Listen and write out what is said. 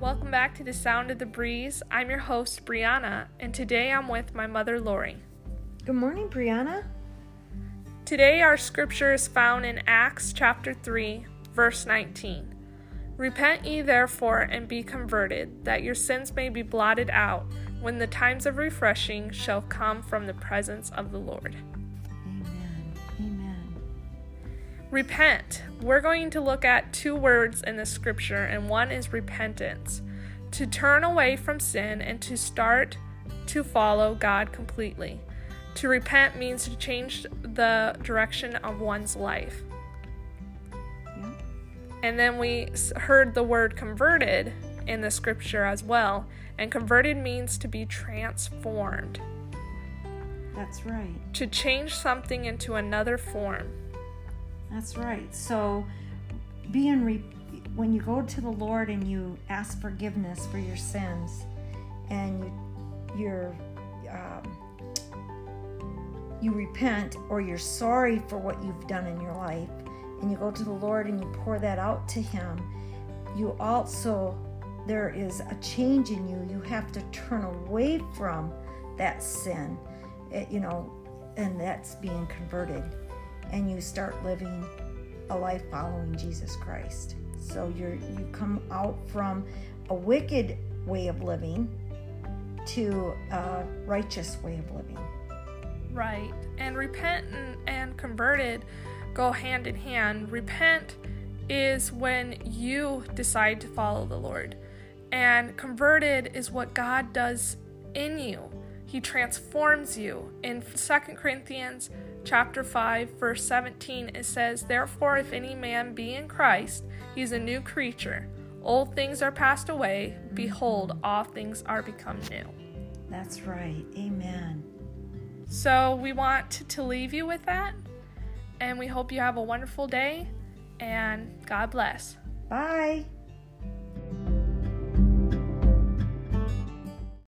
Welcome back to the Sound of the Breeze. I'm your host, Brianna, and today I'm with my mother, Lori. Good morning, Brianna. Today, our scripture is found in Acts chapter 3, verse 19. Repent ye therefore and be converted, that your sins may be blotted out, when the times of refreshing shall come from the presence of the Lord. Amen. Amen. Repent. We're going to look at two words in the scripture, and one is repentance. To turn away from sin and to start to follow God completely. To repent means to change the direction of one's life. Yeah. And then we heard the word converted in the scripture as well. And converted means to be transformed, That's right. to change something into another form. That's right. So, being re- when you go to the Lord and you ask forgiveness for your sins, and you you're um, you repent or you're sorry for what you've done in your life, and you go to the Lord and you pour that out to Him, you also there is a change in you. You have to turn away from that sin, eh, you know, and that's being converted and you start living a life following Jesus Christ. So you're you come out from a wicked way of living to a righteous way of living. Right. And repent and, and converted go hand in hand. Repent is when you decide to follow the Lord. And converted is what God does in you. He transforms you. In 2 Corinthians chapter 5 verse 17 it says, "Therefore if any man be in Christ, he is a new creature. Old things are passed away; behold, all things are become new." That's right. Amen. So we want to leave you with that, and we hope you have a wonderful day, and God bless. Bye.